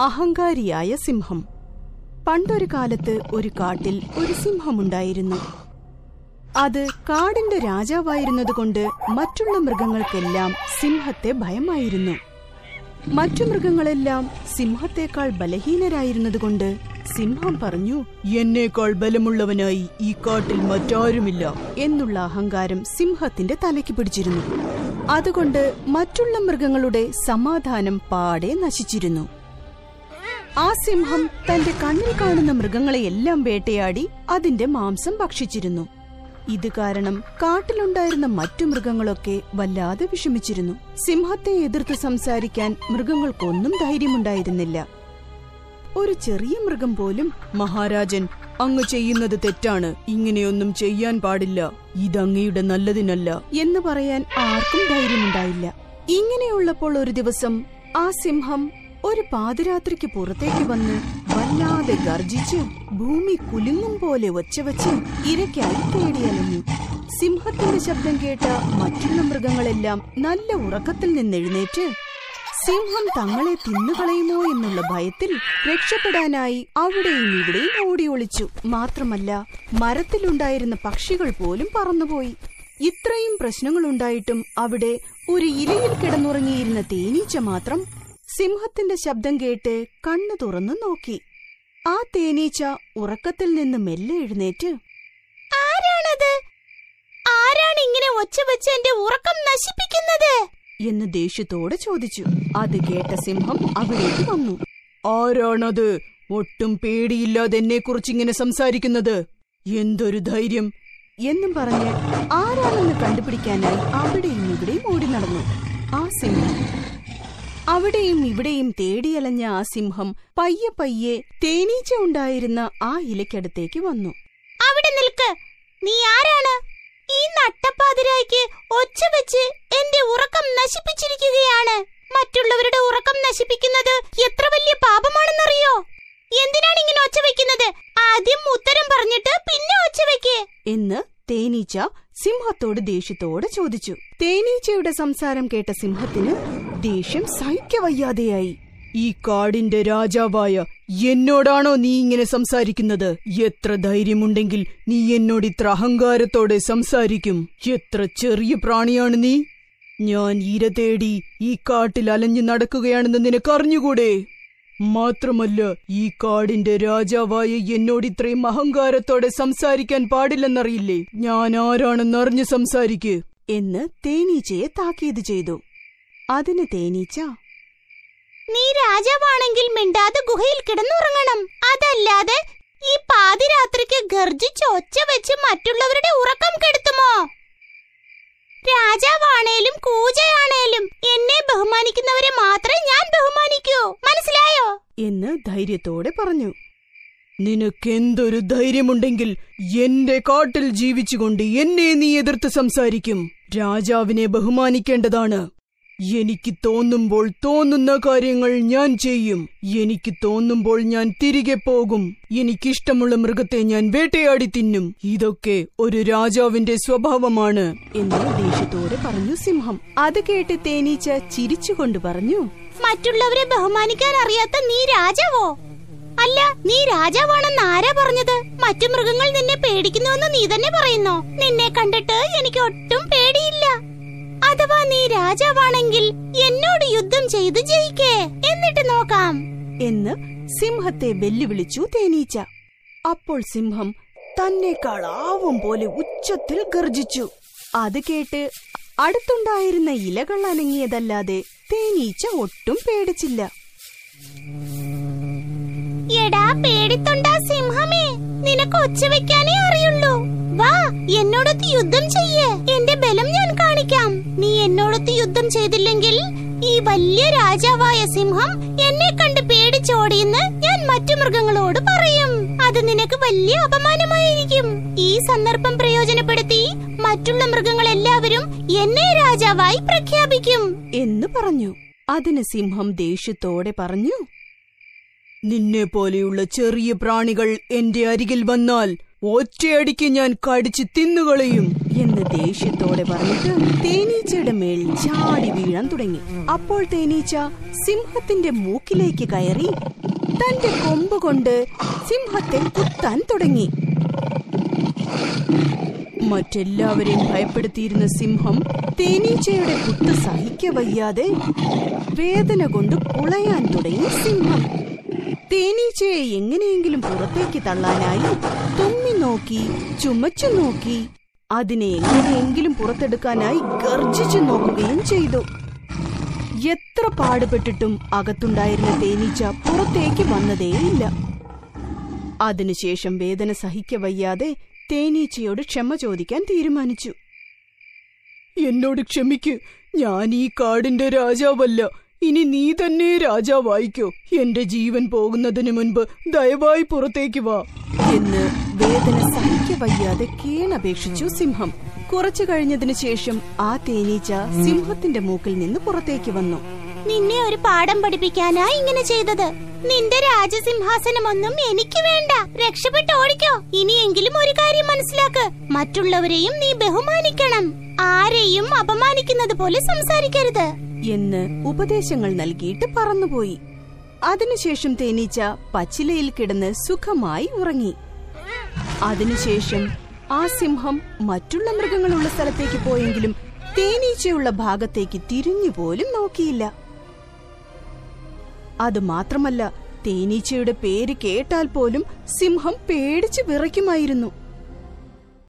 അഹങ്കാരിയായ സിംഹം. പണ്ടൊരു കാലത്ത് ഒരു കാട്ടിൽ ഒരു സിംഹമുണ്ടായിരുന്നു. അത് കാടിന്റെ രാജാവായിരുന്നതുകൊണ്ട് മറ്റുള്ള മൃഗങ്ങൾക്കെല്ലാം സിംഹത്തെ ഭയമായിരുന്നു. മറ്റു മൃഗങ്ങളെല്ലാം സിംഹത്തേക്കാൾ ബലഹീനരായിരുന്നതുകൊണ്ട് സിംഹം പറഞ്ഞു എന്നേക്കാൾ ബലമുള്ളവനായി ഈ കാട്ടിൽ മറ്റാരുമില്ല എന്നുള്ള അഹങ്കാരം സിംഹത്തിന്റെ തലയ്ക്ക് പിടിച്ചിരുന്നു. അതുകൊണ്ട് മറ്റുള്ള മൃഗങ്ങളുടെ സമാധാനം പാടെ നശിച്ചിരുന്നു. ആ സിംഹം തന്റെ കണ്ണിൽ കാണുന്ന മൃഗങ്ങളെയെല്ലാം വേട്ടയാടി അതിന്റെ മാംസം ഭക്ഷിച്ചിരുന്നു. ഇത് കാരണം കാട്ടിലുണ്ടായിരുന്ന മറ്റു മൃഗങ്ങളൊക്കെ വല്ലാതെ വിഷമിച്ചിരുന്നു. സിംഹത്തെ എതിർത്ത് സംസാരിക്കാൻ മൃഗങ്ങൾക്കൊന്നും ധൈര്യമുണ്ടായിരുന്നില്ല. ഒരു ചെറിയ മൃഗം പോലും മഹാരാജൻ അങ്ങ് ചെയ്യുന്നത് തെറ്റാണ്. ഇങ്ങനെയൊന്നും ചെയ്യാൻ പാടില്ല. ഇതങ്ങയുടെ നല്ലതിനല്ല. എന്ന് പറയാൻ ആർക്കും ധൈര്യമുണ്ടായില്ല. ഇങ്ങനെയുള്ളപ്പോൾ ഒരു ദിവസം ആ സിംഹം ഒരു പാതിരാത്രിക്ക് പുറത്തേക്ക് വന്ന് വല്ലാതെ ഗർജിച്ച് ഭൂമി കുലുങ്ങും പോലെ ഒച്ച വച്ച് ഇരയ്ക്കായി തേടിയലഞ്ഞു. സിംഹത്തിന്റെ ശബ്ദം കേട്ട മറ്റുള്ള മൃഗങ്ങളെല്ലാം നല്ല ഉറക്കത്തിൽ നിന്നെഴുന്നേറ്റ് സിംഹം തങ്ങളെ തിന്നുകളയുമോ എന്നുള്ള ഭയത്തിൽ രക്ഷപ്പെടാനായി അവിടെയും ഇവിടെയും ഓടി ഒളിച്ചു. മാത്രമല്ല മരത്തിലുണ്ടായിരുന്ന പക്ഷികൾ പോലും പറന്നുപോയി. ഇത്രയും പ്രശ്നങ്ങളുണ്ടായിട്ടും അവിടെ ഒരു ഇലയിൽ കിടന്നുറങ്ങിയിരുന്ന തേനീച്ച മാത്രം സിംഹത്തിന്റെ ശബ്ദം കേട്ട് കണ്ണു തുറന്നു നോക്കി. ആ തേനീച്ച ഉറക്കത്തിൽ നിന്ന് മെല്ലെ എഴുന്നേറ്റ് ആരാണത്? ആരാണ് ഇങ്ങനെ ഒച്ച വെച്ച് എന്റെ ഉറക്കം നശിപ്പിക്കുന്നത്? എന്ന് ദേഷ്യത്തോടെ ചോദിച്ചു. അത് കേട്ട സിംഹം അവിടേക്ക് വന്നു. ആരാണത്? ഒട്ടും പേടിയില്ലാതെ എന്നെ കുറിച്ച് ഇങ്ങനെ സംസാരിക്കുന്നത്? എന്തൊരു ധൈര്യം. എന്നും പറഞ്ഞ് ആരാണെന്ന് കണ്ടുപിടിക്കാനായി അവിടെയും ഇവിടെയും ഓടി നടന്നു. ആ സിംഹം അവിടെയും ഇവിടെയും തേടിയലഞ്ഞ ആ സിംഹം പയ്യെ പയ്യെ തേനീച്ച ഉണ്ടായിരുന്ന ആ ഇലയ്ക്കടുത്തേക്ക് വന്നു. അവിടെ നിൽക്ക്. നീ ആരാണ്? ഈ നട്ടപ്പാതിരായ്ക്ക് ഒച്ച വെച്ച് എന്റെ ഉറക്കം നശിപ്പിച്ചിരിക്കുകയാണ്. മറ്റുള്ളവരുടെ ഉറക്കം നശിപ്പിക്കുന്നത് എത്ര വലിയ പാപമാണെന്നറിയോ? എന്തിനാണ് ഇങ്ങനെ ഒച്ച വെക്കുന്നത്? ആദ്യം ഉത്തരം പറഞ്ഞിട്ട് പിന്നെ ഒച്ച വെക്കേ. എന്ന് തേനീച്ച സിംഹത്തോട് ദേഷ്യത്തോടെ ചോദിച്ചു. തേനീച്ചയുടെ സംസാരം കേട്ട സിംഹത്തിന് ദേഷ്യം സഹിക്കവയ്യാതെയായി. ഈ കാടിന്റെ രാജാവായ എന്നോടാണോ നീ ഇങ്ങനെ സംസാരിക്കുന്നത്? എത്ര ധൈര്യമുണ്ടെങ്കിൽ നീ എന്നോട് ഇത്ര അഹങ്കാരത്തോടെ സംസാരിക്കും. എത്ര ചെറിയ പ്രാണിയാണ് നീ? ഞാൻ ഇര തേടി ഈ കാട്ടിൽ അലഞ്ഞു നടക്കുകയാണെന്ന് നിനക്കറിഞ്ഞുകൂടെ? മാത്രമല്ല ഈ കാടിന്റെ രാജാവായ എന്നോട് ഇത്രയും അഹങ്കാരത്തോടെ സംസാരിക്കാൻ പാടില്ലെന്നറിയില്ലേ? ഞാൻ ആരാണെന്ന് അറിഞ്ഞ് സംസാരിക്ക്. എന്ന് തേനീച്ചയെ താക്കീത് ചെയ്തു. അതിന് തേനീച്ച നീ രാജാവാണെങ്കിൽ മിണ്ടാതെ ഗുഹയിൽ കിടന്നുറങ്ങണം. അതല്ലാതെ ഈ പാതിരാത്രിക്ക് ഗർജിച്ച് ഒച്ച വെച്ച് മറ്റുള്ളവരുടെ ഉറക്കം കെടുത്തുമോ? രാജാവാണേലും കൂജയാണേലും എന്നെ ബഹുമാനിക്കുന്നവരെ മാത്രമേ ഞാൻ ബഹുമാനിക്കൂ. മനസ്സിലായോ? എന്ന് ധൈര്യത്തോടെ പറഞ്ഞു. നിനക്കെന്തൊരു ധൈര്യമുണ്ടെങ്കിൽ എന്റെ കാട്ടിൽ ജീവിച്ചുകൊണ്ട് എന്നെ നീ എതിർത്ത് സംസാരിക്കും. രാജാവിനെ ബഹുമാനിക്കേണ്ടതാണ്. എനിക്ക് തോന്നുമ്പോൾ തോന്നുന്ന കാര്യങ്ങൾ ഞാൻ ചെയ്യും. എനിക്ക് തോന്നുമ്പോൾ ഞാൻ തിരികെ പോകും. എനിക്കിഷ്ടമുള്ള മൃഗത്തെ ഞാൻ വേട്ടയാടി തിന്നും. ഇതൊക്കെ ഒരു രാജാവിന്റെ സ്വഭാവമാണ്. എന്ന് ദേഷ്യത്തോടെ പറഞ്ഞു സിംഹം. അത് കേട്ട് തേനീച്ച ചിരിച്ചുകൊണ്ട് പറഞ്ഞു മറ്റുള്ളവരെ ബഹുമാനിക്കാൻ അറിയാത്ത നീ രാജാവോ? അല്ല നീ രാജാവാണെന്ന് ആരാ പറഞ്ഞത്? മറ്റു മൃഗങ്ങൾ നിന്നെ പേടിക്കുന്നുവെന്ന് നീ തന്നെ പറയുന്നോ? നിന്നെ കണ്ടിട്ട് എനിക്ക് ഒട്ടും പേടിയില്ല. അഥവാ നീ രാജാവാണെങ്കിൽ എന്നോട് യുദ്ധം ചെയ്ത് ജയിക്കേ. എന്നിട്ട് നോക്കാം. എന്ന് സിംഹത്തെ വെല്ലുവിളിച്ചു തേനീച്ച. അപ്പോൾ സിംഹം തന്നെക്കാൾ ആവും പോലെ ഉച്ചത്തിൽ ഗർജിച്ചു. അത് കേട്ട് അടുത്തുണ്ടായിരുന്ന ഇലകൾ അനങ്ങിയതല്ലാതെ തേനീച്ച ഒട്ടും പേടിച്ചില്ല. എടാ പേടിത്തൊണ്ടാ സിംഹമേ. നിനക്ക് ഒച്ച വെക്കാനേ അറിയുള്ളൂ. വാ എന്നോടൊത്ത് യുദ്ധം ചെയ്യേ. എന്റെ എന്നോടൊത്ത് യുദ്ധം ചെയ്തില്ലെങ്കിൽ ഈ വലിയ രാജാവായ സിംഹം എന്നെ കണ്ട് പേടിച്ചോടിയെന്ന് ഞാൻ മറ്റു മൃഗങ്ങളോട് പറയും. അത് നിനക്ക് വലിയ അപമാനമായിരിക്കും. ഈ സന്ദർഭം പ്രയോജനപ്പെടുത്തി മറ്റുള്ള മൃഗങ്ങളെല്ലാവരും എന്നെ രാജാവായി പ്രഖ്യാപിക്കും. എന്ന് പറഞ്ഞു. അതിന് സിംഹം ദേഷ്യത്തോടെ പറഞ്ഞു നിന്നെ പോലെയുള്ള ചെറിയ പ്രാണികൾ എന്റെ അരികിൽ വന്നാൽ ഒറ്റയടിക്ക് ഞാൻ കടിച്ച് തിന്നുകളയും. എന്ന് ദേഷ്യത്തോടെ പറഞ്ഞിട്ട് തേനീച്ചയുടെ മേൽ ചാടി വീഴാൻ തുടങ്ങി. അപ്പോൾ തേനീച്ച സിംഹത്തിന്റെ മൂക്കിലേക്ക് കയറി തന്റെ കൊമ്പ് കൊണ്ട് സിംഹത്തെ കുത്താൻ തുടങ്ങി. മറ്റെല്ലാവരെയും ഭയപ്പെടുത്തിയിരുന്ന സിംഹം തേനീച്ചയുടെ കുത്ത് സഹിക്കവയ്യാതെ വേദന കൊണ്ട് പുളയാൻ തുടങ്ങി സിംഹം. തേനീച്ചയെ എങ്ങനെയെങ്കിലും പുറത്തേക്ക് തള്ളാനായി തുമ്മി നോക്കി ചുമച്ചു നോക്കി അതിനെ എങ്ങനെയെങ്കിലും പുറത്തെടുക്കാനായി ഗർജിച്ചു നോക്കുകയും ചെയ്തു. എത്ര പാടുപെട്ടിട്ടും അകത്തുണ്ടായിരുന്ന തേനീച്ച പുറത്തേക്ക് വന്നതേയില്ല. അതിനുശേഷം വേദന സഹിക്ക വയ്യാതെ തേനീച്ചയോട് ക്ഷമ ചോദിക്കാൻ തീരുമാനിച്ചു. എന്നോട് ക്ഷമിക്ക്. ഞാൻ ഈ കാടിന്റെ രാജാവല്ല. ഇനി നീ തന്നെ രാജാവായിക്കോ. എന്റെ ജീവൻ പോകുന്നതിന് മുൻപ് ദയവായി പുറത്തേക്ക് വാ. എന്ന് വേദന സഹിക്കവയ്യാതെ കേണപേക്ഷിച്ചു സിംഹം. കുറച്ചു കഴിഞ്ഞതിനു ശേഷം ആ തേനീച്ച സിംഹത്തിന്റെ മൂക്കിൽ നിന്ന് പുറത്തേക്ക് വന്നു. നിന്നെ ഒരു പാഠം പഠിപ്പിക്കാനാ ഇങ്ങനെ ചെയ്തത്. നിന്റെ രാജസിംഹാസനമൊന്നും എനിക്ക് വേണ്ട. രക്ഷപ്പെട്ട് ഓടിക്കോ. ഇനിയെങ്കിലും ഒരു കാര്യം മനസ്സിലാക്ക്. മറ്റുള്ളവരെയും നീ ബഹുമാനിക്കണം. ആരെയും അപമാനിക്കുന്നത് പോലെ സംസാരിക്കരുത്. എന്ന് ഉപദേശങ്ങൾ നൽകിയിട്ട് പറന്നുപോയി. അതിനുശേഷം തേനീച്ച പച്ചിലയിൽ കിടന്ന് സുഖമായി ഉറങ്ങി. അതിനുശേഷം ആ സിംഹം മറ്റുള്ള മൃഗങ്ങളുള്ള സ്ഥലത്തേക്ക് പോയെങ്കിലും തേനീച്ചയുള്ള ഭാഗത്തേക്ക് തിരിഞ്ഞു പോലും നോക്കിയില്ല. അത് മാത്രമല്ല തേനീച്ചയുടെ പേര് കേട്ടാൽ പോലും സിംഹം പേടിച്ചു വിറയ്ക്കുമായിരുന്നു.